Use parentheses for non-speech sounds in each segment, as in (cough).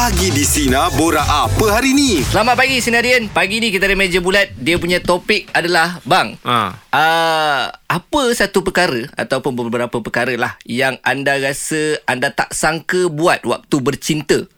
Pagi di Sina Bora apa hari ni? Selamat pagi Sinarian. Pagi ni kita ada meja bulat. Dia punya topik adalah bang. Ha. Uh, apa satu perkara ataupun beberapa perkara lah yang anda rasa anda tak sangka buat waktu bercinta?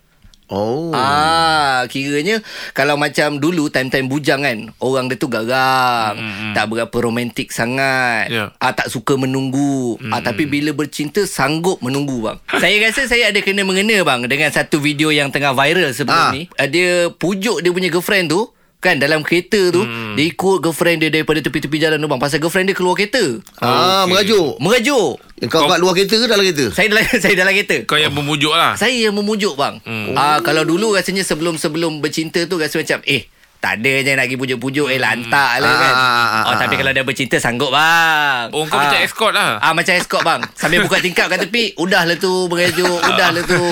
Oh. Ah, kiranya kalau macam dulu time-time bujang kan, orang dia tu garang, mm, tak berapa romantik sangat. Ya. Ah tak suka menunggu. Mm, ah tapi bila bercinta sanggup menunggu bang. saya rasa saya ada kena mengena bang dengan satu video yang tengah viral sebelum Ah. ni. Ah, dia pujuk dia punya girlfriend tu Kan dalam kereta tu Hmm. Dia ikut girlfriend dia Daripada tepi-tepi jalan tu bang Pasal girlfriend dia keluar kereta Ah, Okey. merajuk. Merajuk Kau kat luar kereta ke dalam kereta? Saya dalam (laughs) saya dalam kereta Kau yang memujuk lah. saya yang memujuk bang. Hmm. Ah kalau dulu rasanya sebelum-sebelum bercinta tu rasa macam eh tak ada je nak pergi pujuk-pujuk eh lantak lah Ah, kan. ah, ah, oh ah, tapi ah. kalau dah bercinta sanggup bang. Oh, kau macam escort lah. Ah macam escort bang. Sambil buka tingkap kat tepi, udahlah tu merajuk, (laughs) udahlah tu.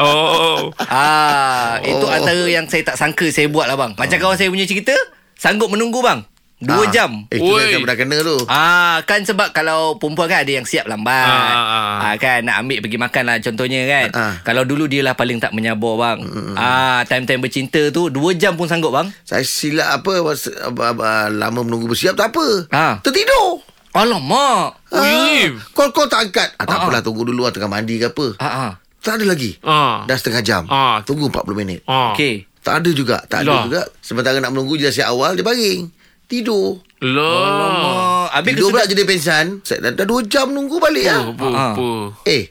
Oh. Ah itu antara yang saya tak sangka saya buat lah bang. Macam kawan saya punya cerita, sanggup menunggu bang. Dua Ah. jam. Eh, tu Oi. dah, kena tu. Ah kan sebab kalau perempuan kan ada yang siap lambat. Ah, ah, ah. Ah kan nak ambil pergi makan lah contohnya kan. Ah. Kalau dulu dia lah paling tak menyabar bang. Ah time-time bercinta tu 2 jam pun sanggup bang. Saya silap apa, was- apa, apa lama menunggu bersiap tak apa. Ah. Tertidur. Alamak. Oh, ya? Call tak angkat. Ah, tak Ah, apalah tunggu dulu lah tengah mandi ke apa. Ah ah. Tak ada lagi. Ah. Dah setengah jam. Ah. Tunggu 40 minit. Ah. Okey. Tak ada juga. Tak ada Lah. juga. Sementara nak menunggu je siap awal, dia baring. Tidur. Lah. Alamak. Habis Tidur pula kesudah- jadi pensan. Saya dah, dah 2 jam nunggu balik lah. Apa, Ah. apa. Eh,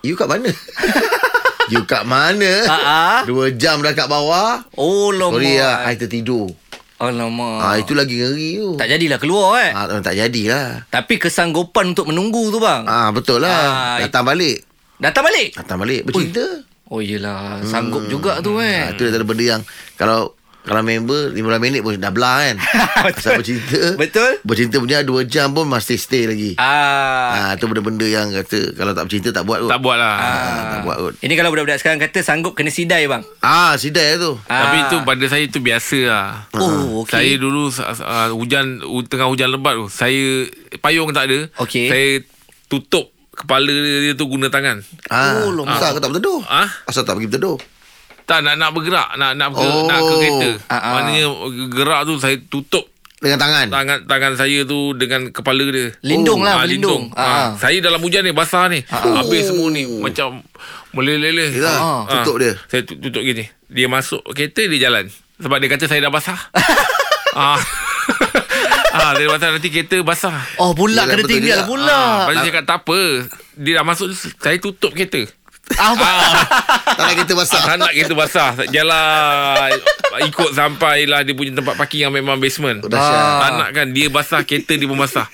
you kat mana? (laughs) you kat mana? Ah, ah. Dua jam dah kat bawah. Oh lama. Sorry lah, I tertidur. Alamak. Ah, itu lagi ngeri tu. tak jadilah keluar eh. Ah, tak jadilah. Tapi kesanggupan untuk menunggu tu bang. Ah, betul Ah, lah. Datang balik. Datang balik. Datang balik. Bercinta. Oh yelah, sanggup juga tu Ah, kan. itu dah benda yang kalau kalau member 15 minit pun dah belah kan. (laughs) Pasal bercinta. Betul. Bercinta punya 2 jam pun masih stay lagi. Ah. Ah, itu benda-benda yang kata kalau tak bercinta tak buat kot. Tak buat lah. Ah, tak buat kot. Ini kalau budak-budak sekarang kata sanggup kena sidai bang. Ah, sidai tu. Tapi Ah. itu pada saya itu biasa lah. Oh, okey. Saya dulu uh, hujan tengah hujan lebat tu, saya payung tak ada. Okey. Saya tutup kepala dia, tu guna tangan. Ah, Oh, lama. asal kau tak berteduh? Ah? Asal tak pergi berteduh? Tak nak nak bergerak, nak nak ke, Oh. nak ke kereta. Ah. Maknanya gerak tu saya tutup Dengan tangan. tangan tangan saya tu dengan kepala dia. Lindung Oh, lah, Ah, berlindung. lindung. Ah, Ah. Saya dalam hujan ni basah ni. Habis semua ni macam meleleh-leleh. Ah. tutup dia. Saya tu- tutup gini. Dia masuk kereta dia jalan. Sebab dia kata saya dah basah. (laughs) ah. (laughs) ah, dia basah nanti kereta basah. Oh pula kena tinggal pula. Ah, lepas tu saya cakap tak apa. Dia dah masuk saya tutup kereta. Ah, Tak nak kita basah. Tak nak kereta basah. Jalan ikut sampai lah dia punya tempat parking yang memang basement. Oh, dahsyat. Tak nak kan dia basah kereta dia pun basah.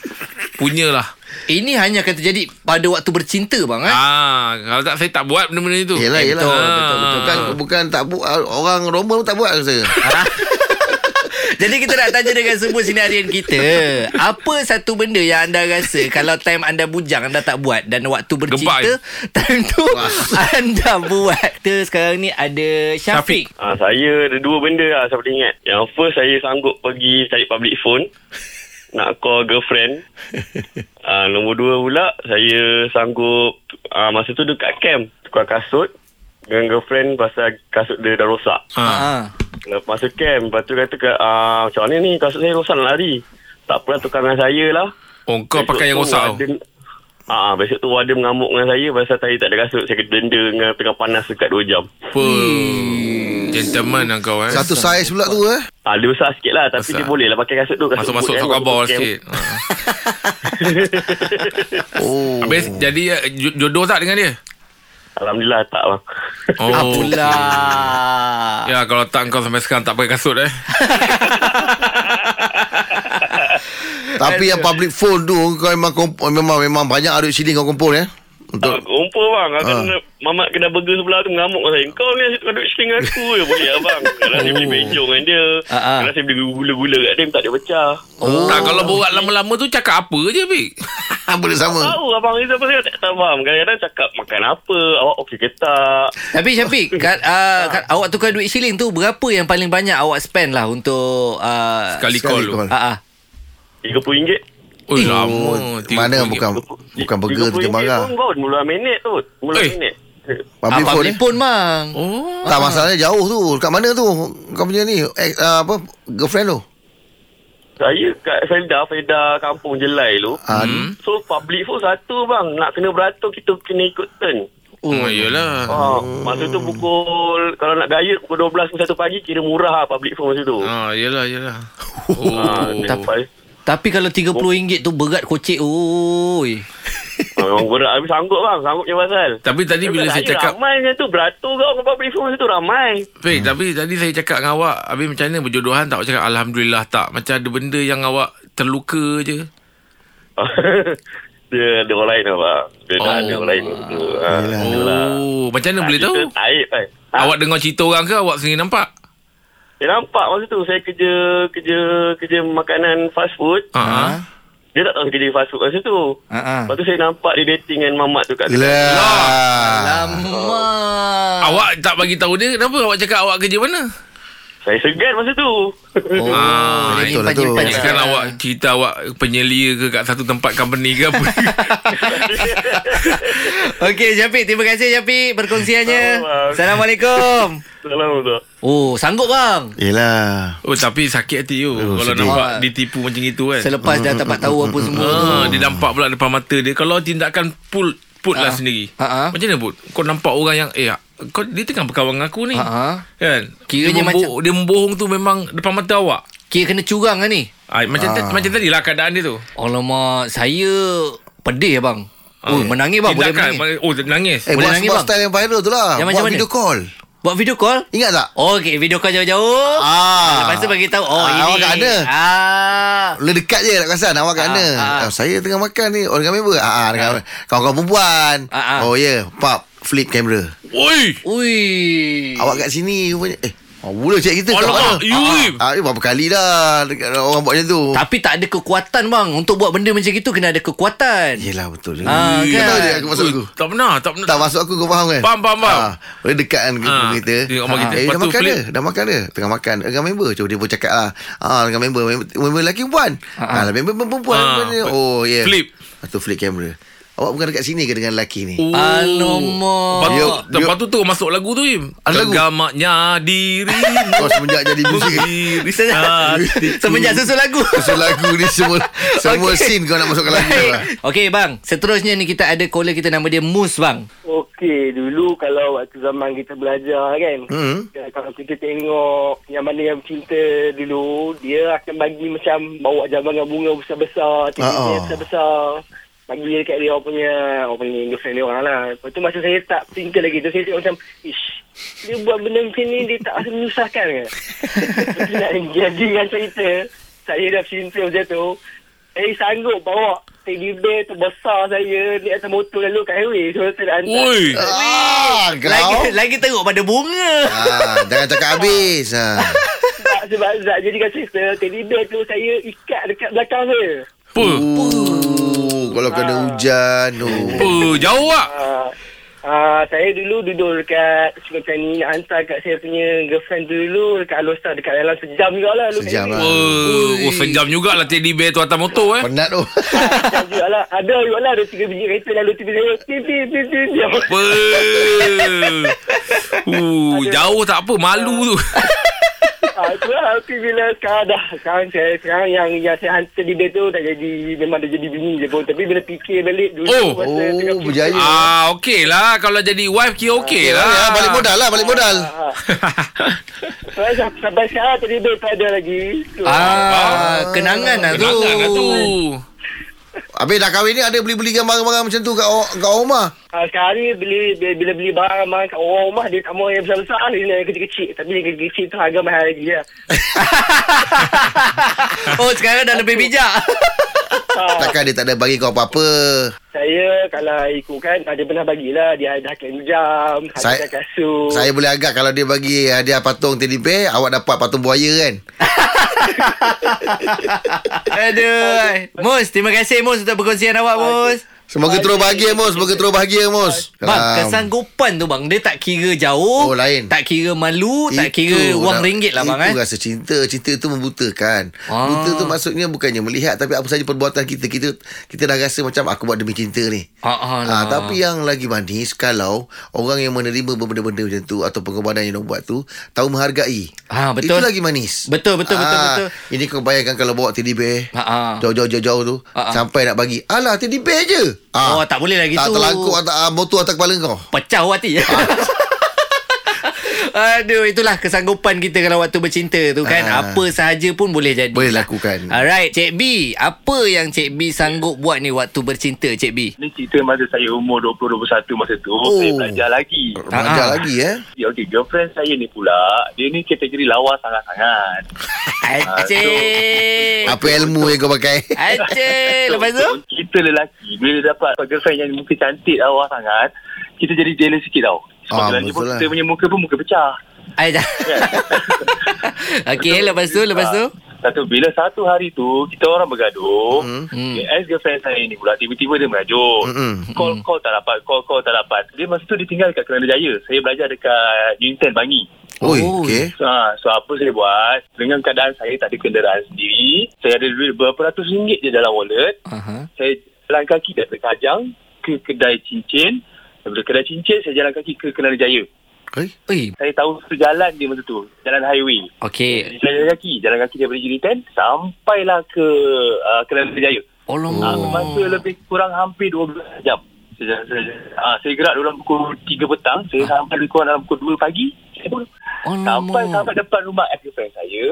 Punyalah. Ini hanya akan terjadi pada waktu bercinta bang eh. Ah, kalau tak saya tak buat benda-benda itu. Yelah, Eh, yelah. betul, Ah. betul, betul, Bukan, bukan tak buat. Orang Roma pun tak buat rasa. (laughs) Jadi kita nak tanya dengan semua sinarian kita Apa satu benda yang anda rasa Kalau time anda bujang anda tak buat Dan waktu bercinta Gempak, Time tu anda buat Kita sekarang ni ada Syafiq, Ah, saya ada dua benda lah saya boleh ingat. Yang first saya sanggup pergi cari public phone. Nak call girlfriend. ah, nombor dua pula saya sanggup ah, masa tu dekat camp. Tukar kasut dengan girlfriend pasal kasut dia dah rosak. Ah. Lepas masuk camp, lepas tu kata ah, macam mana ni kasut saya rosak nak lari. Tak apalah tukar dengan saya lah. Oh, kau Besok pakai yang rosak. Warden- Ah, besok tu warden mengamuk dengan saya pasal saya tak ada kasut. Saya kena denda dengan tengah panas dekat 2 jam. Apa? Gentleman lah kau eh. Satu saiz pula tu eh. Ah, dia besar sikit lah Tapi Besar. dia boleh lah pakai kasut tu kasut Masuk-masuk sok camp. sikit. (laughs) Oh. Habis jadi eh, jo- jodoh tak dengan dia? Alhamdulillah tak bang Oh. Apalah Ya kalau tak kau sampai sekarang tak pakai kasut eh. Tapi yang public phone tu kau memang komp- memang memang banyak ada sini kau kumpul ya. Untuk Ah, Kumpul bang Aku Ah. kena Mamat kena burger sebelah tu Mengamuk dengan saya Kau ni asyik duduk seling aku ya Boleh lah bang (laughs) Kadang dia beli bejong dengan dia Ah, ah. Kadang saya beli gula-gula kat dia Tak dia pecah Oh. Tak kalau borak lama-lama tu cakap apa je Bik? (laughs) boleh sama. Tahu abang Rizal pasal saya tak tahu faham Kadang-kadang cakap makan apa Awak okey ke tak Tapi Syafiq kat, uh, kat, Awak tukar duit siling tu Berapa yang paling banyak awak spend lah Untuk uh, Sekali call Sekali tu. call. Ah, ah. RM30 Oh, lama. Oh, mana RM30. bukan bukan burger tu je marah. pun Mula minit tu Mula Eh. minit Public ah, phone public eh? phone bang. Oh. Tak masalahnya jauh tu. Kat mana tu? Kau punya ni eh, uh, apa girlfriend tu? Saya kat Felda, Felda kampung Jelai tu. Ah, So public phone satu bang. Nak kena beratur kita kena ikut turn. Oh, iyalah. Ha, masa tu pukul kalau nak gaya pukul 12 pukul 1 pagi kira murah lah public phone masa tu. Ah, iyalah, iyalah. Ha, Oh. lepas, Tapi kalau RM30 tu berat kocek. Oi. ha, (laughs) memang berat habis sanggup bang, sanggup je pasal. Tapi tadi bila saya cakap ramai macam tu beratur kau dengan public phone tu ramai. Fik, tapi tadi saya cakap dengan awak Habis macam mana berjodohan tak Awak cakap Alhamdulillah tak Macam ada benda yang awak terluka je (laughs) dia ada orang lain lah bang. Dia dah Oh. ada orang lain tu. Ha, itulah. Oh Macam mana boleh tahu kan. Ha, Awak dengar cerita orang ke Awak sendiri nampak Dia nampak masa tu saya kerja kerja kerja makanan fast food. Ah. Dia tak tahu saya kerja fast food masa tu. Ha ah. Lepas tu saya nampak dia dating dengan mamat tu kat Lah. Lama. Awak tak bagi tahu dia Kenapa awak cakap awak kerja mana Saya segan masa tu. Oh, Ah, betul lah tu. Kan sekarang. awak cerita awak penyelia ke kat satu tempat company ke apa (laughs) Okey, Syafiq. Terima kasih, Syafiq, perkongsiannya. Sama. Assalamualaikum. Oh, sanggup bang. Yelah. Oh tapi sakit hati tu Oh, Kalau sedih. nampak Ah. ditipu macam itu kan Selepas dah dapat tahu apa semua tu. Ah, dia nampak pula depan mata dia. Kalau tindakan pull put lah Ah. sendiri. Ah, ah. Macam mana put? Kau nampak orang yang eh kau dia tengah berkawan dengan aku ni. Ah, ah. Kan? Kiranya dia, membo- dia membohong tu memang depan mata awak. Kira kena curang kan ni? Ah, macam ah. macam tadi lah keadaan dia tu. Alamak, saya pedih bang. Oh, menangis bang. Boleh Tindakan, menangis. Oh, dia nangis. Eh, Boleh buat, nangis, bang? style yang viral tu lah. Yang buat macam mana? video call. Buat video call? Ingat tak? Oh, okay. Video call jauh-jauh. Ah. Lepas tu bagi tahu. Oh, Ah, ini. awak kat mana? Ah. Boleh dekat je nak kasan Awak kat Ah, mana ah. oh, Saya tengah makan ni Oh dengan member ah, ah, dengan Kawan-kawan perempuan Ah, ah. Oh ya yeah. Pap Flip kamera Oi. Ui. Awak kat sini rupanya Eh Oh, mula cik kita kat Alamak, mana? you. Ah, ah, eh, berapa kali dah dekat orang buat macam tu. Tapi tak ada kekuatan bang. Untuk buat benda macam itu kena ada kekuatan. Yelah betul. Ah, Kau kan? tahu je aku masuk aku. Tak pernah, tak pernah. Tak masuk aku kau faham kan? Faham, faham, faham. Ah, boleh dekat kan Ah, ah, kita. rumah kita. Eh, dah makan flip. dia. Dah makan dia. Tengah makan dengan member. Coba dia pun cakap lah. Ah, dengan member. Member, member lelaki perempuan. Ah, ah. member perempuan. Ah, oh. Yeah. flip. Tu flip kamera. Awak bukan dekat sini ke dengan lelaki ni? Oh. Alamak. Lepas tu, Dia- dia- lepas tu tu masuk lagu tu Im. Ada lagu? Kegamaknya diri. Kau semenjak jadi muzik. Diri (laughs) Semenjak susun lagu. Pasal lagu ni semua (laughs) semua Okey. scene kau nak masukkan lagu lah. Okey bang, seterusnya ni kita ada caller kita nama dia Mus bang. Okey, dulu kalau waktu zaman kita belajar kan, Hmm. ya, kalau kita tengok yang mana yang cinta dulu, dia akan bagi macam bawa jambangan bunga besar-besar, Ah, titik ah. besar-besar. Bagi dekat dia orang punya, orang punya girlfriend dia orang lah. Lepas tu masa saya tak single lagi tu, saya tengok macam, ish, dia buat benda macam ni, dia tak rasa menyusahkan ke? (laughs) Lepas tu nak jadikan cerita, saya dah cinta macam tu, saya sanggup bawa teddy bear terbesar saya di atas motor lalu kat highway. So, saya nak hantar. Oi. Ah, Lagi lagi teruk pada bunga. Ah, jangan cakap habis. Ah. Sebab, sebab Zat jadikan cerita Teddy bear tu saya ikat dekat belakang saya Apa? Oh, kalau kena hujan. Oh. Apa? Jauh tak? uh, uh, Saya dulu duduk dekat Sungai Petani Nak hantar kat saya punya girlfriend tu dulu Dekat Alostar Dekat dalam sejam juga lah dulu kat Sejam lah. Oh, oh sejam jugalah teddy bear tu atas motor eh. Penat tu. (laughs) Sejam juga lah Ada juga lah Ada tiga biji kereta Lalu TV saya Diam Apa? (laughs) Uh, jauh tak apa, malu tu. (laughs) Ah, tu lah Tapi bila sekarang dah Sekarang saya Sekarang yang Yang saya hantar di bear tu Dah jadi Memang dah jadi bini je pun Tapi bila fikir balik Dulu Oh. masa Oh, tengah berjaya. Ah, okey lah. Kalau jadi wife kira okey Ya, lah. ya, balik modal lah, balik modal. Ah, Sampai, sampai sekarang tadi dia tak ada lagi. So, (laughs) Ah, kenangan lah tu. Kenangan lah tu. Habis dah kahwin ni ada beli-beli gambar-gambar macam tu kat, kat rumah. ah, sekarang ni beli, bila, beli barang-barang kat orang rumah dia tak mau yang besar-besar dia nak yang kecil-kecil. Tapi yang kecil-kecil tu harga mahal lagi lah. (laughs) oh, sekarang dah lebih bijak. Ah, Takkan dia tak ada bagi kau apa-apa. saya kalau ikutkan dia pernah bagilah dia ada hakim jam, Saya- ada kasut. Saya boleh agak kalau dia bagi hadiah patung teddy bear, awak dapat patung buaya kan? (laughs) Aduh. Mus, terima kasih Mus untuk perkongsian awak, Mus. Semoga terus bahagia Mus Semoga terus bahagia Mus Bang, kesanggupan tu bang Dia tak kira jauh Oh, lain. Tak kira malu Tak kira Itu wang nak- ringgit lah bang Itu eh. rasa cinta Cinta itu membutakan Ah. Buta tu maksudnya Bukannya melihat Tapi apa saja perbuatan kita Kita kita dah rasa macam Aku buat demi cinta ni Ah, ah, lah. Ah, Tapi yang lagi manis Kalau Orang yang menerima Benda-benda macam tu Atau pengorbanan yang dia buat tu Tahu menghargai Ah, betul. Itu lagi manis Betul, betul, betul, Ah, betul. Ini kau bayangkan Kalau bawa teddy bear Ah, ah. Jauh-jauh-jauh tu Ah, ah. Sampai nak bagi Alah teddy bear je Oh, tak boleh lagi tak tu. terlangkuk atas, ah, Motor atas kepala kau Pecah hati (laughs) Aduh itulah kesanggupan kita kalau waktu bercinta tu kan Ah. apa sahaja pun boleh jadi. Boleh lakukan. Alright, Cik B, apa yang Cik B sanggup buat ni waktu bercinta Cik B? Ni cerita masa saya umur 20-21 masa tu Oh. Saya belajar lagi Belajar Ah. lagi eh Ya, Okey, girlfriend saya ni pula Dia ni kategori lawa sangat-sangat Acik. Apa ilmu yang kau pakai Acik. Lepas tu? Kita lelaki Bila dia dapat girlfriend yang muka cantik lawa sangat Kita jadi jealous sikit tau Sebab Ah, ah, betul pun lah. kita punya muka pun muka pecah Ai dah. (laughs) Okey, lepas tu, lepas tu? Satu bila satu hari tu kita orang bergaduh, Hmm. hmm. ex girlfriend saya ni pula tiba-tiba dia merajuk. Hmm. Call call tak dapat, call call tak dapat. Dia masa tu dia tinggal dekat Kelana Jaya. Saya belajar dekat Uniten Bangi. Oi, Oh. okey. So, ha, so apa saya buat Dengan keadaan saya tak ada kenderaan sendiri Saya ada duit berapa ratus ringgit je dalam wallet Aha. Saya jalan kaki daripada Kajang Ke kedai cincin Daripada kedai cincin Saya jalan kaki ke Kelana Jaya Eh? Saya tahu tu jalan dia masa tu Jalan highway okey. Jadi saya jalan kaki Jalan kaki daripada Jiritan Sampailah ke uh, Kelana Jaya Alamak. oh. Masa lebih kurang hampir 12 jam saya, saya, uh, saya gerak dalam pukul 3 petang Saya sampai lebih kurang dalam pukul 2 pagi Saya pun Alamak. Sampai sampai depan rumah ex-girlfriend saya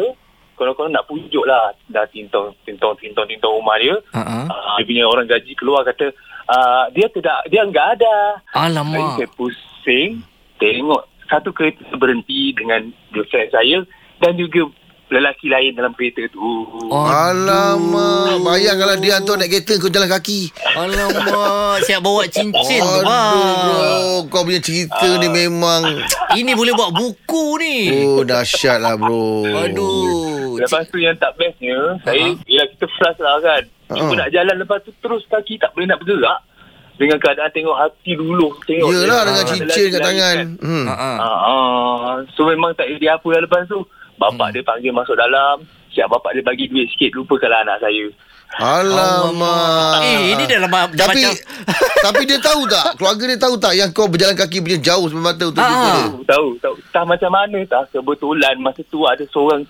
Kalau-kalau nak pujuk lah Dah tintong Tintong Tintong Tintong rumah dia ah. uh, Dia punya orang gaji keluar kata uh, Dia tidak Dia enggak ada Alamak. saya pusing Tengok Satu kereta berhenti Dengan girlfriend saya Dan juga Lelaki lain dalam kereta tu. Oh, Alamak. Bayang kalau dia hantar naik kereta Kau jalan kaki. Alamak, siap bawa cincin tu, Aduh bro. Kau punya cerita ni memang. Ini boleh buat buku ni. Oh dahsyat lah bro. Aduh. Lepas tu yang tak bestnya Saya Yelah kita frust lah kan. Cuba Ha. nak jalan Lepas tu terus kaki Tak boleh nak bergerak. Dengan keadaan tengok hati dulu Tengok Yelah dia, dengan ah, cincin kat tangan. kan. hmm. Ha ah. Ah, ah. So memang tak jadi apa yang lepas tu Bapak dia panggil masuk dalam Siap bapak dia bagi duit sikit Lupakanlah anak saya. Alamak. Eh, ini dah lama dah Tapi macam (laughs) Tapi dia tahu tak? Keluarga dia tahu tak Yang kau berjalan kaki punya jauh Sampai mata untuk Ah. jumpa dia Tahu, tahu, tahu. Tak macam mana tak Kebetulan masa tu ada seorang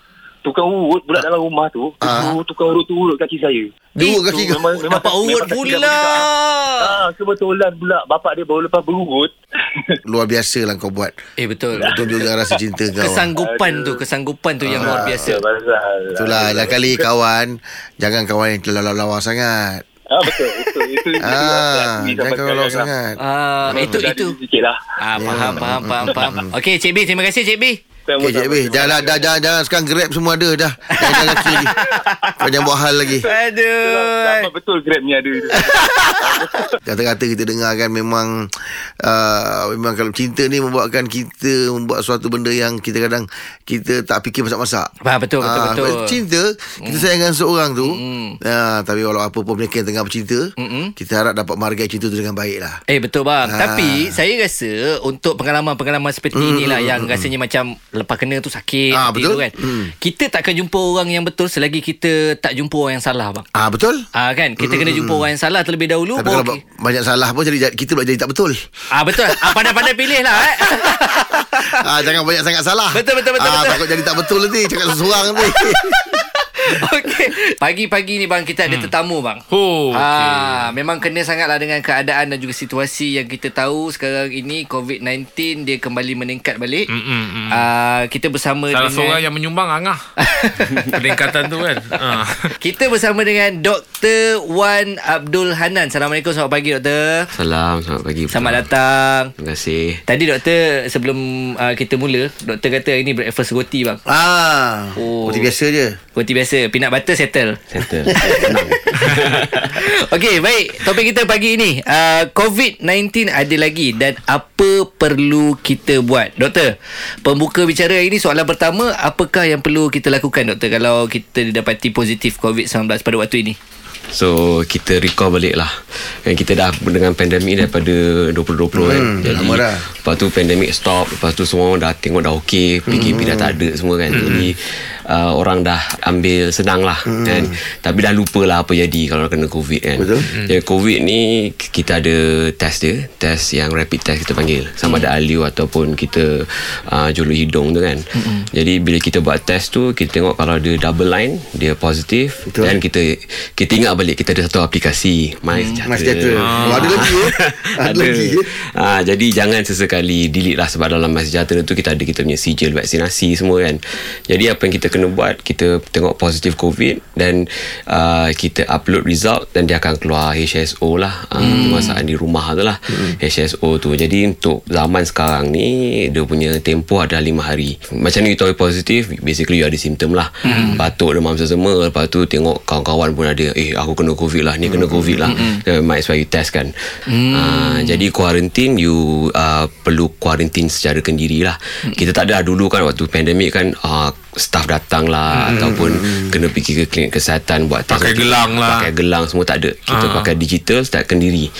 Tukang urut pula dalam rumah tu Ah. tu Tukang urut tu urut kaki saya urut kaki Tu kau memang, memang dapat urut pula. Ah, kebetulan pula bapak dia baru lepas berurut. (laughs) Luar biasa lah kau buat Eh betul. Betul juga rasa cinta kau Kesanggupan tu, kesanggupan tu yang luar biasa. Pasal. Itulah Lain kali kawan Jangan kawan yang terlalu lawa sangat Ah betul, betul. Itu itu. Ah, Jangan lawa sekarang sangat Ah, itu itu. ada Sikit lah. Ah, faham, faham, faham, faham. (laughs) Okey, Cik B, terima kasih Cik B. Okay, Cik B Jangan dah, dah, dah, Sekarang grab semua ada dah Jangan jalan kaki lagi Kau jangan buat hal lagi Aduh. Betul Grab ni ada. (laughs) Kata-kata kita dengar kan memang uh, memang kalau cinta ni membuatkan kita membuat suatu benda yang kita kadang kita tak fikir masak-masak. Ah, betul, betul, Ah, betul. Cinta kita sayangkan seorang tu. Mm. Ah, tapi walau apa pun mereka yang tengah bercinta, Mm-mm. kita harap dapat menghargai cinta tu dengan baik lah. Eh betul bang Ah. Tapi saya rasa Untuk pengalaman-pengalaman seperti Mm, inilah mm, Yang mm, rasanya macam Lepas kena tu sakit Ah, betul. tu kan Mm. Kita takkan jumpa orang yang betul Selagi kita tak jumpa orang yang salah bang Ah betul? Ah kan kita kena jumpa orang yang salah terlebih dahulu Tapi kalau ba- banyak salah pun jadi kita pula jadi tak betul. Ah betul. Ah pandai-pandai (laughs) pilih lah eh. ah jangan banyak sangat salah. Betul, betul, betul, Ah betul. takut jadi tak betul nanti cakap seorang nanti. (laughs) (laughs) Okey. Pagi-pagi ni bang kita ada tetamu bang. Oh, okey. Ah, memang kena sangatlah dengan keadaan dan juga situasi yang kita tahu sekarang ini COVID-19 dia kembali meningkat balik. Mm, mm, mm. Ah, kita bersama Salah dengan seorang yang menyumbang Angah (laughs) Peningkatan tu kan ha. Kita bersama dengan Dr. Wan Abdul Hanan. Assalamualaikum, selamat pagi doktor. Salam, selamat pagi. Selamat datang. Terima kasih. Tadi doktor sebelum uh, kita mula, doktor kata hari ni breakfast roti bang. ah, Oh. oh. biasa je. Roti biasa biasa peanut butter settle. Settle. (laughs) Okey, baik. Topik kita pagi ini, uh, COVID-19 ada lagi dan apa perlu kita buat? Doktor, pembuka bicara ini soalan pertama, apakah yang perlu kita lakukan doktor kalau kita didapati positif COVID-19 pada waktu ini? So kita recall balik lah kan Kita dah dengan pandemik daripada 2020 kan Hmm, Jadi lama dah. Lepas tu pandemik stop Lepas tu semua dah tengok dah okey PKP dah tak ada semua kan Jadi uh, orang dah ambil senang lah kan Tapi dah lupa lah apa jadi Kalau kena covid kan Betul. Jadi covid ni Kita ada test dia Test yang rapid test kita panggil Sama ada alio Ataupun kita uh, Julu hidung tu kan Jadi bila kita buat test tu Kita tengok kalau dia double line Dia positif Betul. Dan kita Kita ingat balik Kita ada satu aplikasi My Sejahtera My Sejahtera. Oh, ada lagi, eh? (laughs) Ada lagi? Ah, jadi jangan sesekali delete lah sebab dalam masa sejahtera tu kita ada kita punya sijil vaksinasi semua kan. Jadi apa yang kita kena buat kita tengok positif COVID dan uh, kita upload result dan dia akan keluar HSO lah uh, Hmm. di rumah tu lah HSO tu. Jadi untuk zaman sekarang ni dia punya tempoh ada 5 hari. Macam ni you tahu positif basically you ada simptom lah. Hmm. Batuk demam sesama lepas tu tengok kawan-kawan pun ada eh aku kena covid lah ni kena covid lah. Uh, might as well you test kan. Uh, jadi quarantine you uh, perlu quarantine secara kendiri lah. Kita tak ada dulu kan waktu pandemik kan uh, staff datang lah ataupun kena pergi ke klinik kesihatan buat test Pakai gelang lah. pakai gelang semua tak ada. Kita Ah. pakai digital secara kendiri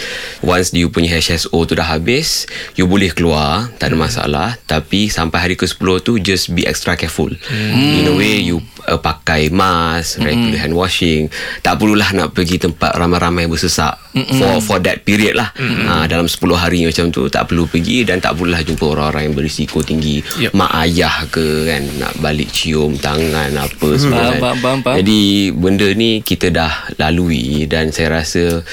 once you punya HSO tu dah habis you boleh keluar tak ada masalah. Tapi sampai hari ke-10 tu just be extra careful. In a way you uh, pakai mask regular hand washing. Tak perlulah nak pergi tempat ramai-ramai bersesak for for that period lah. Ha, dalam 10 hari macam tu tak perlu pergi dan tak perlulah jumpa orang-orang yang berisiko tinggi. Yep. mak ayah ke kan nak balik cium tangan apa semua kan. jadi benda ni kita dah lalui dan saya rasa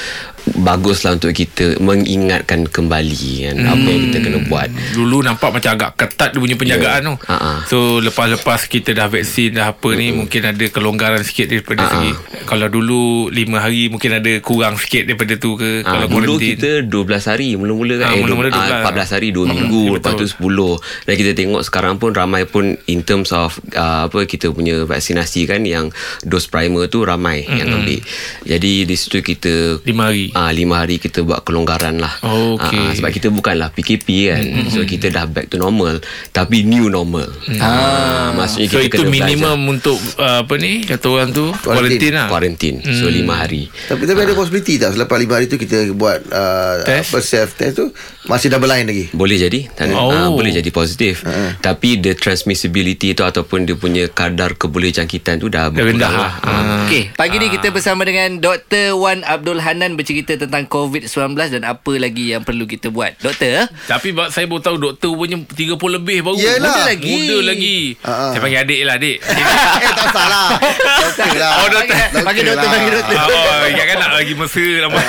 baguslah untuk kita mengingatkan kembali kan apa yang kita kena buat Dulu nampak macam agak ketat dia punya penjagaan Ya. tu. Ha, ha. So lepas-lepas kita dah vaksin dah apa ni mungkin ada kelonggaran sikit daripada Ha, ha. segi. Kalau dulu 5 hari mungkin ada kurang sikit daripada tu ke Ah, kalau dulu quarantine. kita 12 hari mula-mula kan Ah, eh, mula-mula du- ah, 12. 14 hari 2 Hmm, minggu ya, lepas tu betul. 10 dan kita tengok sekarang pun ramai pun in terms of uh, apa kita punya vaksinasi kan yang dos primer tu ramai yang ambil jadi di situ kita 5 hari. Ah lima hari kita buat kelonggaran lah. Oh, okey. Ah, sebab kita bukanlah PKP kan. So kita dah back to normal tapi new normal. Ah maksudnya So kita itu kena minimum untuk uh, apa ni kata orang tu quarantine lah. quarantine. So lima hari. Tapi tapi ada possibility tak selepas 5 hari tu kita buat uh, Test? apa self test tu masih double line lagi. Boleh jadi Oh. oh. boleh jadi positif uh. tapi the transmissibility tu ataupun dia punya kadar keboleh jangkitan tu dah Dah rendah lah. Ah. Ah. Okey, pagi ni kita bersama dengan Dr. Wan Abdul Hanan bercerita tentang COVID-19 dan apa lagi yang perlu kita buat. Doktor, Tapi bak- saya baru tahu doktor punya 30 lebih baru. Yelah. Muda lagi. Muda lagi. Ah. Saya panggil adik lah adik. (laughs) eh tak salah. (laughs) Doktor lah. Oh, doktor. Panggil doktor, panggil doktor. Ah, oh, ingat kan nak lagi mesra lama.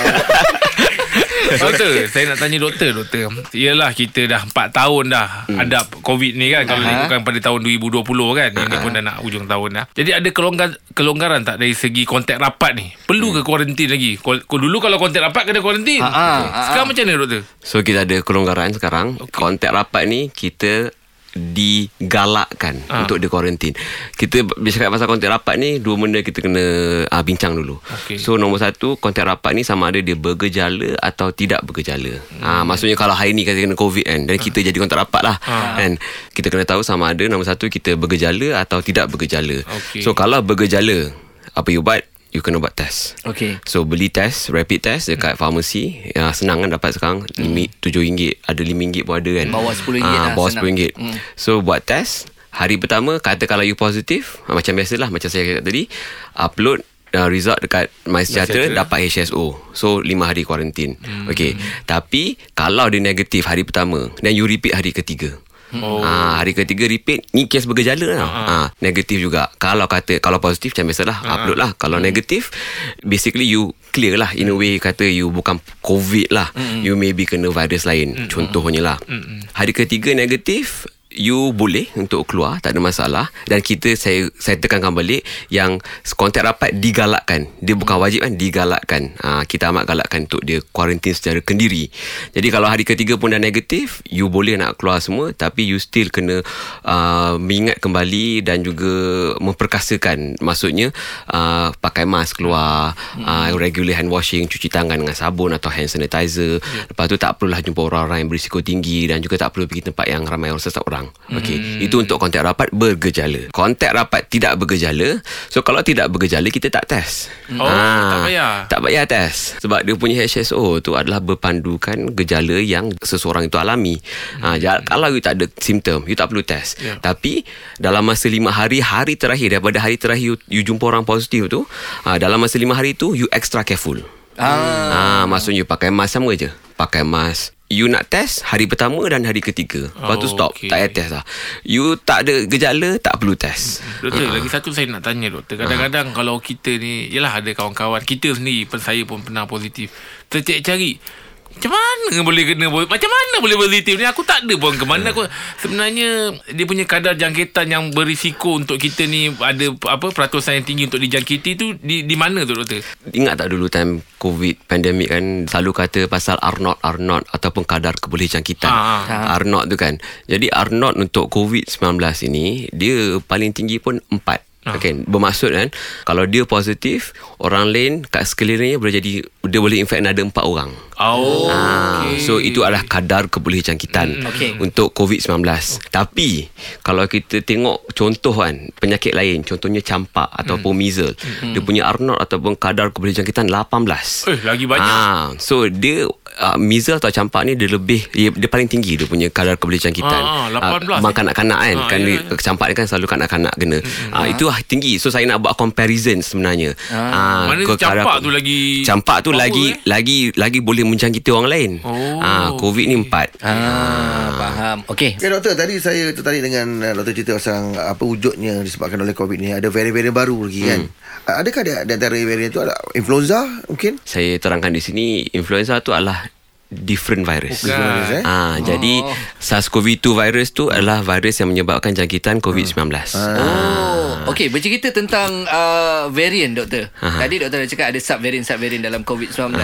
(laughs) doktor, saya nak tanya doktor, doktor. Yelah kita dah 4 tahun dah hmm. ada COVID ni kan kalau ikutkan pada tahun 2020 kan. Ini pun dah nak hujung tahun dah. Jadi ada kelonggar, kelonggaran tak dari segi kontak rapat ni? Perlu ke kuarantin lagi? Kau- Dulu kalau kontak rapat kena kuarantin. Ah, Sekarang macam mana doktor? so kita ada kelonggaran sekarang okay. kontak rapat ni kita digalakkan Ah. untuk di kuarantin. Kita bila cakap pasal kontak rapat ni dua benda kita kena uh, bincang dulu. Okey. So nombor satu kontak rapat ni sama ada dia bergejala atau tidak bergejala. Ah Hmm. maksudnya kalau hari ni kita kena covid kan dan kita jadi kontak rapat lah. Ah. Kan kita kena tahu sama ada nombor satu kita bergejala atau tidak bergejala. Okey. So kalau bergejala apa you buat? You kena buat test. Okey. So beli test Rapid test Dekat farmasi ya, Senang kan dapat sekarang Limit RM7 Ada RM5 pun ada kan Bawah RM10 Ah, lah, Bawah senang. RM10 Hmm. So buat test Hari pertama Kata kalau you positif ah, Macam biasalah Macam saya cakap tadi Upload uh, Result dekat MySejahtera MySejahtera. Dapat HSO So 5 hari kuarantin hmm. Okay Tapi Kalau dia negatif Hari pertama Then you repeat hari ketiga Oh. Ah, hari ketiga repeat ni kes bergejala lah. Ah, negatif juga. Kalau kata kalau positif macam biasalah upload lah. Kalau negatif basically you clear lah in a way kata you bukan covid lah. You maybe kena virus lain. Contohnya lah. Hari ketiga negatif you boleh untuk keluar tak ada masalah. Dan kita saya saya tekankan balik yang kontak rapat digalakkan. Dia bukan wajib kan digalakkan. Ha, kita amat galakkan untuk dia kuarantin secara kendiri. Jadi kalau hari ketiga pun dah negatif you boleh nak keluar semua tapi you still kena uh, mengingat kembali dan juga memperkasakan. Maksudnya uh, pakai mask keluar uh, regular hand washing cuci tangan dengan sabun atau hand sanitizer. Lepas tu tak perlulah jumpa orang-orang yang berisiko tinggi dan juga tak perlu pergi tempat yang ramai orang sesat orang okey itu untuk kontak rapat bergejala kontak rapat tidak bergejala so kalau tidak bergejala kita tak test Oh, tak payah. tak payah test sebab dia punya HSO tu adalah berpandukan gejala yang seseorang itu alami ha, ja- kalau you tak ada simptom you tak perlu test Ya. tapi dalam masa lima hari hari terakhir daripada hari terakhir you, you jumpa orang positif tu ha, dalam masa lima hari tu you extra careful Ah. ah maksudnya you pakai mask sama je. Pakai mask. You nak test hari pertama dan hari ketiga. Lepas tu Oh, stop. okey. Tak payah test lah. You tak ada gejala, tak perlu test. Doktor, lagi satu saya nak tanya doktor. Kadang-kadang kalau kita ni, yalah ada kawan-kawan kita sendiri, pun saya pun pernah positif. Tercari-cari. Macam mana boleh kena Macam mana boleh positif ni Aku tak ada pun ke mana aku Sebenarnya Dia punya kadar jangkitan Yang berisiko Untuk kita ni Ada apa peratusan yang tinggi Untuk dijangkiti tu Di, di mana tu doktor Ingat tak dulu time COVID pandemic kan selalu kata pasal R0 R0 ataupun kadar keboleh jangkitan. Ah, R0 tu kan. Jadi R0 untuk COVID-19 ini dia paling tinggi pun 4. Ah. Okay, bermaksud kan kalau dia positif orang lain kat sekelilingnya boleh jadi dia boleh infect another 4 orang. Oh Ah, so itu adalah kadar keboleh jangkitan Okey. untuk COVID-19. Tapi kalau kita tengok contoh kan penyakit lain, contohnya campak ataupun measles, dia punya R0 ataupun kadar keboleh jangkitan 18. Eh lagi banyak Ah, so dia uh, measles atau campak ni dia lebih dia, dia paling tinggi dia punya kadar keboleh jangkitan. Ah, 18 Mak eh? kanak-kanak kan. Ah, kan ya, dia, ya. campak ni kan selalu kanak-kanak kena. Ah, itu lah tinggi. So saya nak buat comparison sebenarnya. Ah, Mana ke campak kadar- tu lagi Campak tu lagi eh? lagi lagi boleh menjangkiti orang lain. Oh, Ah, COVID ni empat. Ah, faham. Okey. Okay doktor Tadi saya tertarik dengan uh, Doktor cerita pasal uh, Apa wujudnya Disebabkan oleh COVID ni Ada varian-varian baru lagi kan uh, Adakah di, di antara varian tu Ada influenza mungkin Saya terangkan di sini influenza tu adalah different virus. Bukan. Virus, eh? Ah, jadi SARS-CoV-2 virus tu adalah virus yang menyebabkan jangkitan COVID-19. Oh, okey bercerita tentang uh, varian doktor. Aha. Tadi doktor dah cakap ada subvarian-subvarian dalam COVID-19.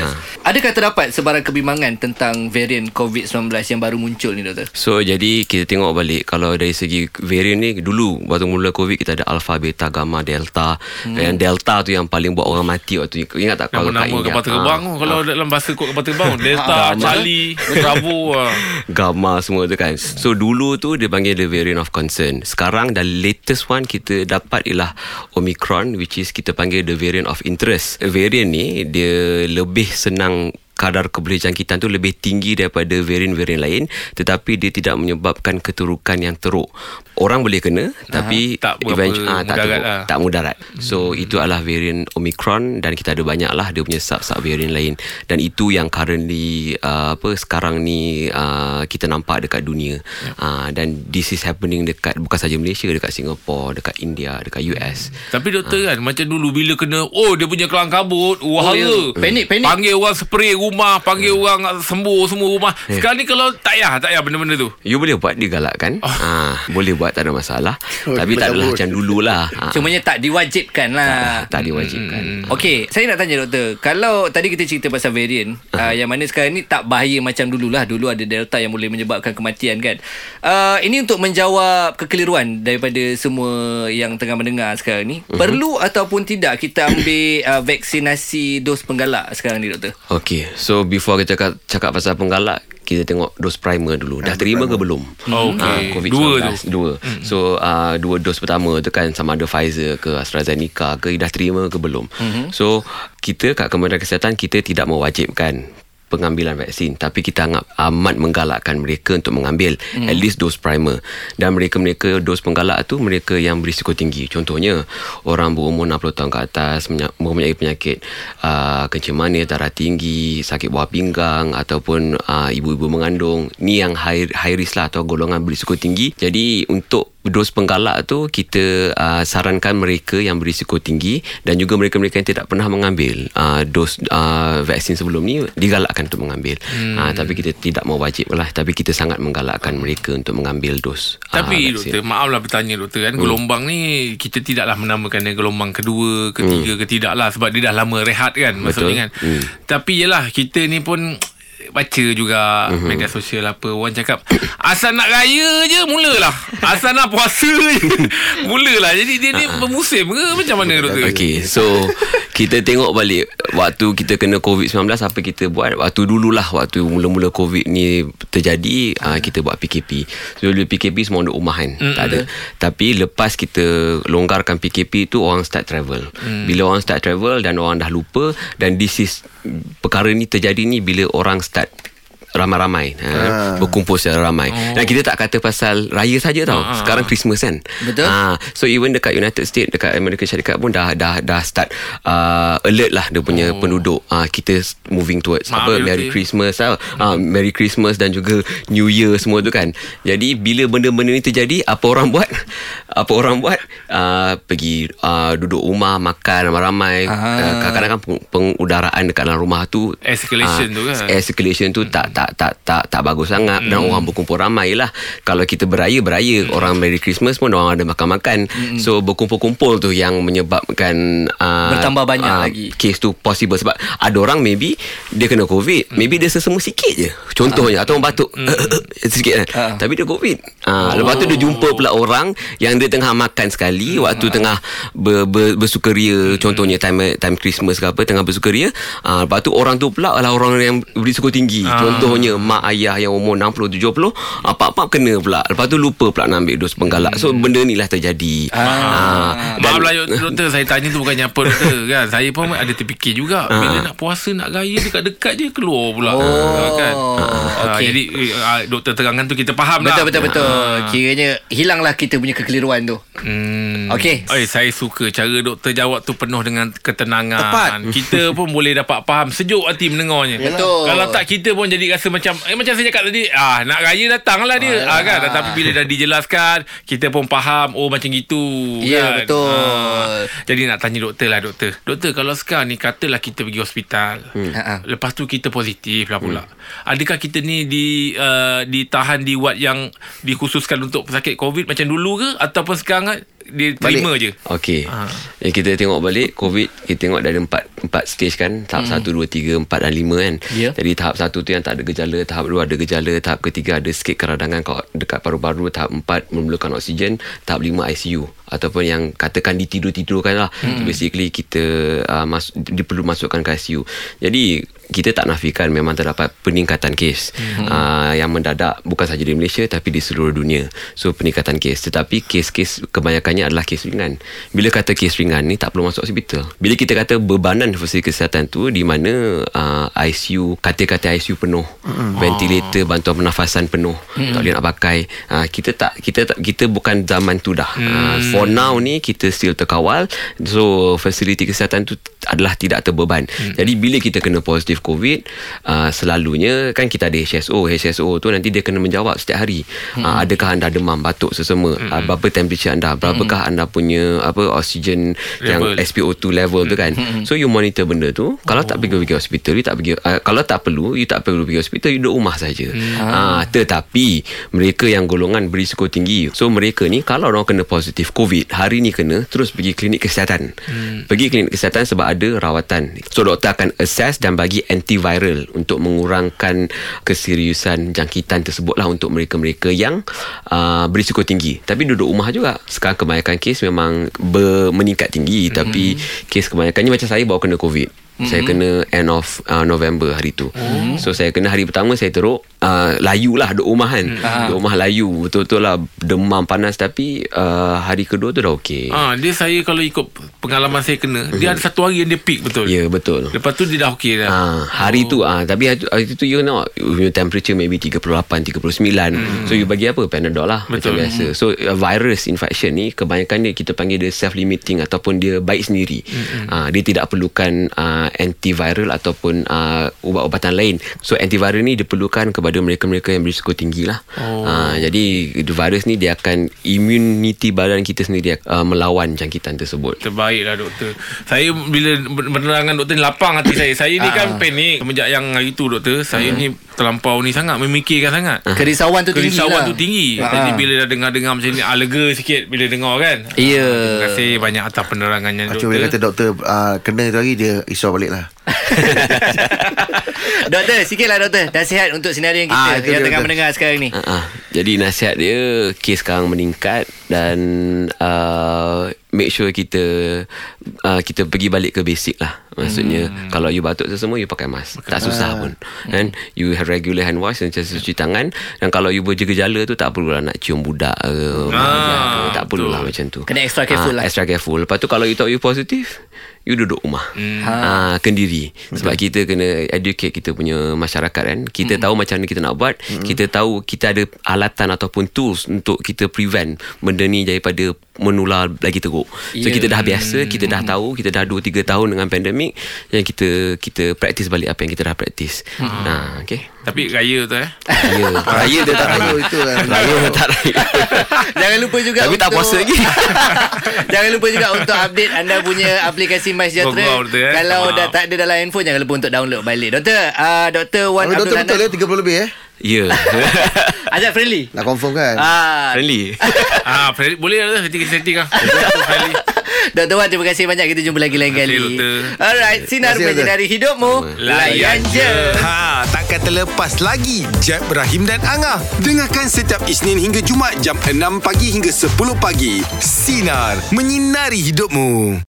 Adakah terdapat sebarang kebimbangan tentang varian COVID-19 yang baru muncul ni doktor? So jadi kita tengok balik kalau dari segi varian ni dulu waktu mula covid kita ada alpha, beta, gamma, delta. Hmm. Yang delta tu yang paling buat orang mati waktu ni. Ingat tak kalau kat India? kapal terbang tu Kalau dalam bahasa kod kapal terbang (laughs) Delta, Charlie, Bravo (laughs) ah. Gamma semua tu kan. So dulu tu Dia panggil the variant of concern. Sekarang dah latest one Kita dapat ialah Omicron Which is kita panggil the variant of interest. Variant ni Dia lebih senang kadar keboleh tu lebih tinggi daripada varian-varian lain tetapi dia tidak menyebabkan keterukan yang teruk. Orang boleh kena tapi tak berapa eventu- ah, tak mudarat teruk, lah. tak mudarat. So itu adalah varian Omicron dan kita ada banyak lah dia punya sub-sub varian lain dan itu yang currently uh, apa sekarang ni uh, kita nampak dekat dunia. Uh, dan this is happening dekat bukan saja Malaysia dekat Singapore, dekat India, dekat US. Tapi doktor kan Macam dulu bila kena Oh dia punya kelang kabut Oh, ya. Panik, panik. Panggil orang spray rumah Panggil Hmm. orang sembuh semua rumah Sekarang ni kalau Tak payah Tak payah benda-benda tu You boleh buat digalakkan. Oh. Ha, boleh buat tak ada masalah. Oh, Tapi tak adalah macam dululah. Ha. Cumanya tak diwajibkan lah. tak diwajibkan. Okey, saya nak tanya doktor. Kalau tadi kita cerita pasal varian, uh, yang mana sekarang ni tak bahaya macam dululah. Dulu ada delta yang boleh menyebabkan kematian kan. Uh, ini untuk menjawab kekeliruan daripada semua yang tengah mendengar sekarang ni. Perlu ataupun tidak kita ambil uh, vaksinasi dos penggalak sekarang ni doktor? Okay So before kita cakap, cakap pasal penggalak Kita tengok dos primer dulu Dah terima ke belum? Oh, okey. Ah, COVID-19 Dua tu. Dua So uh, dua dos pertama tu kan Sama ada Pfizer ke AstraZeneca ke Dah terima ke belum? So kita kat Kementerian Kesihatan Kita tidak mewajibkan pengambilan vaksin. Tapi kita sangat amat menggalakkan mereka untuk mengambil mm. at least dos primer. Dan mereka-mereka dos penggalak tu mereka yang berisiko tinggi. Contohnya orang berumur 60 tahun ke atas mempunyai penyakit uh, kencing manis darah tinggi sakit buah pinggang ataupun uh, ibu-ibu mengandung. Ni yang high, high risk lah atau golongan berisiko tinggi. Jadi untuk dos penggalak tu kita uh, sarankan mereka yang berisiko tinggi dan juga mereka-mereka yang tidak pernah mengambil uh, dos uh, vaksin sebelum ni digalakkan untuk mengambil. Hmm. Uh, tapi kita tidak mau wajib lah tapi kita sangat menggalakkan mereka untuk mengambil dos. uh, Tapi vaksin. doktor, maaflah bertanya doktor kan, gelombang ni kita tidaklah menamakan dia gelombang kedua, ketiga ke tidaklah sebab dia dah lama rehat kan maksudnya kan. Hmm. Tapi yelah kita ni pun baca juga Mhm. media sosial apa orang cakap asal nak raya je mulalah. Asal nak puasa je. (laughs) Mulalah. Jadi dia ni bermusim ke? Macam mana doktor? Ah, Okay So Kita tengok balik Waktu kita kena COVID-19 Apa kita buat? Waktu dululah Waktu mula-mula COVID ni Terjadi uh, Kita buat PKP So dulu PKP semua duduk rumah kan? Mm Tak ada. Tapi lepas kita Longgarkan PKP tu Orang start travel. Mm. Bila orang start travel Dan orang dah lupa Dan this is Perkara ni terjadi ni Bila orang start ramai-ramai. Ha, berkumpul secara ramai. Oh. dan kita tak kata pasal raya saja tau. Ah, ah. sekarang Christmas kan. Betul. ha, so even dekat United States dekat Amerika Syarikat pun dah dah dah start uh, alert lah dia punya oh. penduduk. Uh, kita moving towards Maaf, apa Merry okey. Christmas uh, uh, Merry Christmas dan juga New Year semua tu kan. Jadi bila benda-benda ni terjadi apa orang buat? (laughs) Apa orang buat? Uh, pergi uh, duduk rumah makan ramai-ramai. Uh, kadang-kadang kan peng- pengudaraan dekat dalam rumah tu Escalation ah, tu kan? air circulation tu tak tak tak tak tak bagus sangat dan orang berkumpul ramai lah. Kalau kita beraya beraya orang Merry Christmas pun orang ada makan-makan. So berkumpul-kumpul tu yang menyebabkan uh, Bertambah banyak lagi. Case tu possible sebab ada orang maybe dia kena COVID, maybe dia sesama sikit je. Contohnya atau orang batuk (laughs) sikit kan. Ah. Tapi dia COVID. Ah, lepas tu dia jumpa pula orang yang dia tengah makan sekali waktu tengah ber, ber, bersukaria contohnya time time Christmas ke apa tengah bersukaria ah, lepas tu orang tu pula adalah orang yang berisiko tinggi Ah. Contohnya mak ayah yang umur 60 70 apa-apa kena pula. Lepas tu lupa pula nak ambil dos penggalak. So benda ni lah terjadi. Ah. Maaf lah doktor Saya tanya tu bukannya apa doktor kan Saya pun ada terfikir juga Bila nak puasa Nak raya dekat-dekat je Keluar pula Oh, kan? Ah, okey. Jadi eh, doktor terangkan tu Kita faham Betul lah betul betul. Kiranya hilanglah kita punya kekeliruan tu. Hmm. Okey. Eh, saya suka cara doktor jawab tu penuh dengan ketenangan. Tepat. Kita pun (laughs) boleh dapat faham sejuk hati mendengarnya. Betul. Kalau tak kita pun jadi rasa macam eh macam saya cakap tadi, ah nak raya datanglah dia. Ah, kan tapi bila dah dijelaskan, kita pun faham oh macam gitu Ya, kan. betul. Ah, jadi nak tanya doktor lah doktor. Doktor kalau sekarang ni katalah kita pergi hospital. Ha-ha. Lepas tu kita positif lah pula. Adakah kita ni di uh, ditahan di ward yang dikhususkan untuk pesakit COVID macam dulu ke ataupun sekarang kan diterima je? Okey. Ah. Yang kita tengok balik COVID kita tengok ada empat empat stage kan. Tahap satu, dua, tiga, empat dan lima kan. Ya. Jadi tahap satu tu yang tak ada gejala, tahap dua ada gejala, tahap ketiga ada sikit keradangan kat- dekat paru-paru, tahap empat memerlukan oksigen, tahap lima ICU ataupun yang katakan ditidur-tidurkan lah. Hmm. Basically kita uh, mas, dia perlu masukkan ke ICU. Jadi kita tak nafikan memang terdapat peningkatan kes hmm. uh, yang mendadak bukan sahaja di Malaysia tapi di seluruh dunia. So peningkatan kes tetapi kes-kes kebanyakannya adalah kes ringan. Bila kata kes ringan ni tak perlu masuk hospital. Bila kita kata bebanan fasilitas kesihatan tu di mana uh, ICU kata-kata ICU penuh, hmm. ventilator bantuan pernafasan penuh, hmm. tak boleh nak pakai. Uh, kita tak kita tak kita bukan zaman tu dah. Hmm. Uh, for now ni kita still terkawal. So fasiliti kesihatan tu adalah tidak terbeban. Hmm. Jadi bila kita kena positif COVID, uh, selalunya kan kita ada HSO. HSO tu nanti dia kena menjawab setiap hari. Hmm. Uh, adakah anda demam, batuk, sesama? Hmm. Uh, berapa temperature anda? Berapakah hmm. anda punya apa oksigen yang Level. SpO2 level tu kan? Hmm. So you monitor benda tu. Kalau tak pergi pergi hospital, you tak pergi uh, kalau tak perlu, you tak perlu pergi hospital, you duduk rumah saja. Hmm. Uh, tetapi mereka yang golongan berisiko tinggi. So mereka ni kalau orang kena positif COVID, hari ni kena terus pergi klinik kesihatan. Hmm. Pergi klinik kesihatan sebab ada rawatan. So doktor akan assess dan bagi antiviral untuk mengurangkan keseriusan jangkitan tersebut lah untuk mereka-mereka yang uh, berisiko tinggi. Tapi duduk rumah juga. Sekarang kebanyakan kes memang ber, meningkat tinggi. Mm-hmm. Tapi kes kebanyakannya macam saya baru kena COVID. Mm-hmm. Saya kena end of uh, November hari tu. Mm-hmm. So saya kena hari pertama saya teruk uh, layu lah duduk rumah kan. Mm-hmm. Duduk rumah layu betul-betul lah demam panas tapi uh, hari kedua tu dah okey. Ah, dia saya kalau ikut pengalaman saya kena, dia ada satu hari yang dia peak betul. Ya betul. Lepas tu dia dah okey dah. Ah, hari tu ah tapi hari, tu- hari tu you know your temperature maybe 38 39. Hmm. So you bagi apa? Panadol lah Betul. macam biasa. So uh, virus infection ni kebanyakan dia kita panggil dia self limiting ataupun dia baik sendiri. Hmm. Ah dia tidak perlukan uh, antiviral ataupun uh, ubat-ubatan lain. So antiviral ni diperlukan kepada mereka-mereka yang berisiko tinggi lah. Oh. Uh, jadi virus ni dia akan immunity badan kita sendiri uh, melawan jangkitan tersebut. Terbaiklah doktor. Saya bila penerangan doktor ni lapang hati saya. Saya ni kan panik semenjak yang hari tu doktor. Saya ni terlampau ni sangat memikirkan sangat. Kerisauan tu tinggi Kerisauan lah. tu tinggi. Ah. Jadi bila dah dengar-dengar macam ni, ah, lega sikit bila dengar kan. Ya. Ah, Terima kasih banyak atas penerangannya Macam doktor. bila kata doktor uh, kena tu hari dia risau balik lah. (laughs) doktor, sikitlah doktor. Nasihat untuk senarai kita Ah, itu yang dia, tengah doktor. mendengar sekarang ni. Uh, uh, jadi nasihat dia kes sekarang meningkat dan uh, make sure kita uh, kita pergi balik ke basic lah. Maksudnya hmm. kalau you batuk tu semua you pakai mask. Tak susah pun. Kan you have regular hand wash dan cuci tangan dan kalau you bergejala tu tak perlulah nak cium budak ke ah, tak perlulah macam tu. Kena extra careful lah. Extra careful. Lepas tu kalau you tahu you positif you duduk rumah. Hmm. Uh, kendiri. Sebab kita kena educate kita punya masyarakat kan. Kita tahu macam mana kita nak buat. Kita tahu kita ada alatan ataupun tools untuk kita prevent benda ni daripada menular lagi teruk. So Ya. kita dah biasa, kita dah tahu, kita dah 2 3 tahun dengan pandemik yang kita kita praktis balik apa yang kita dah praktis. Ha, okey. Tapi raya tu eh. Raya, (laughs) raya dia tak raya. Itu kan. (laughs) Raya dia tak raya. (laughs) Jangan lupa juga Tapi tak untuk puasa lagi. Jangan lupa juga untuk update anda punya aplikasi MySejahtera. Eh. Kalau dah tak ada dalam handphone jangan lupa untuk download balik. Doktor, uh, Doktor Wan Abdul doktor betul ya 30 lebih eh. Ya. (laughs) Ajak friendly. Nak confirm kan? Ah, Friendly. (laughs) ah, Freddy, boleh lah nanti kita setting lah. Friendly. Dr. Wan terima kasih banyak Kita jumpa lagi lain kali doktor. Alright Sinar menyinari hidupmu Layan je. Ha, takkan terlepas lagi Jeb, Ibrahim dan Angah. Dengarkan setiap Isnin hingga Jumaat jam 6 pagi hingga 10 pagi. Sinar, menyinari hidupmu.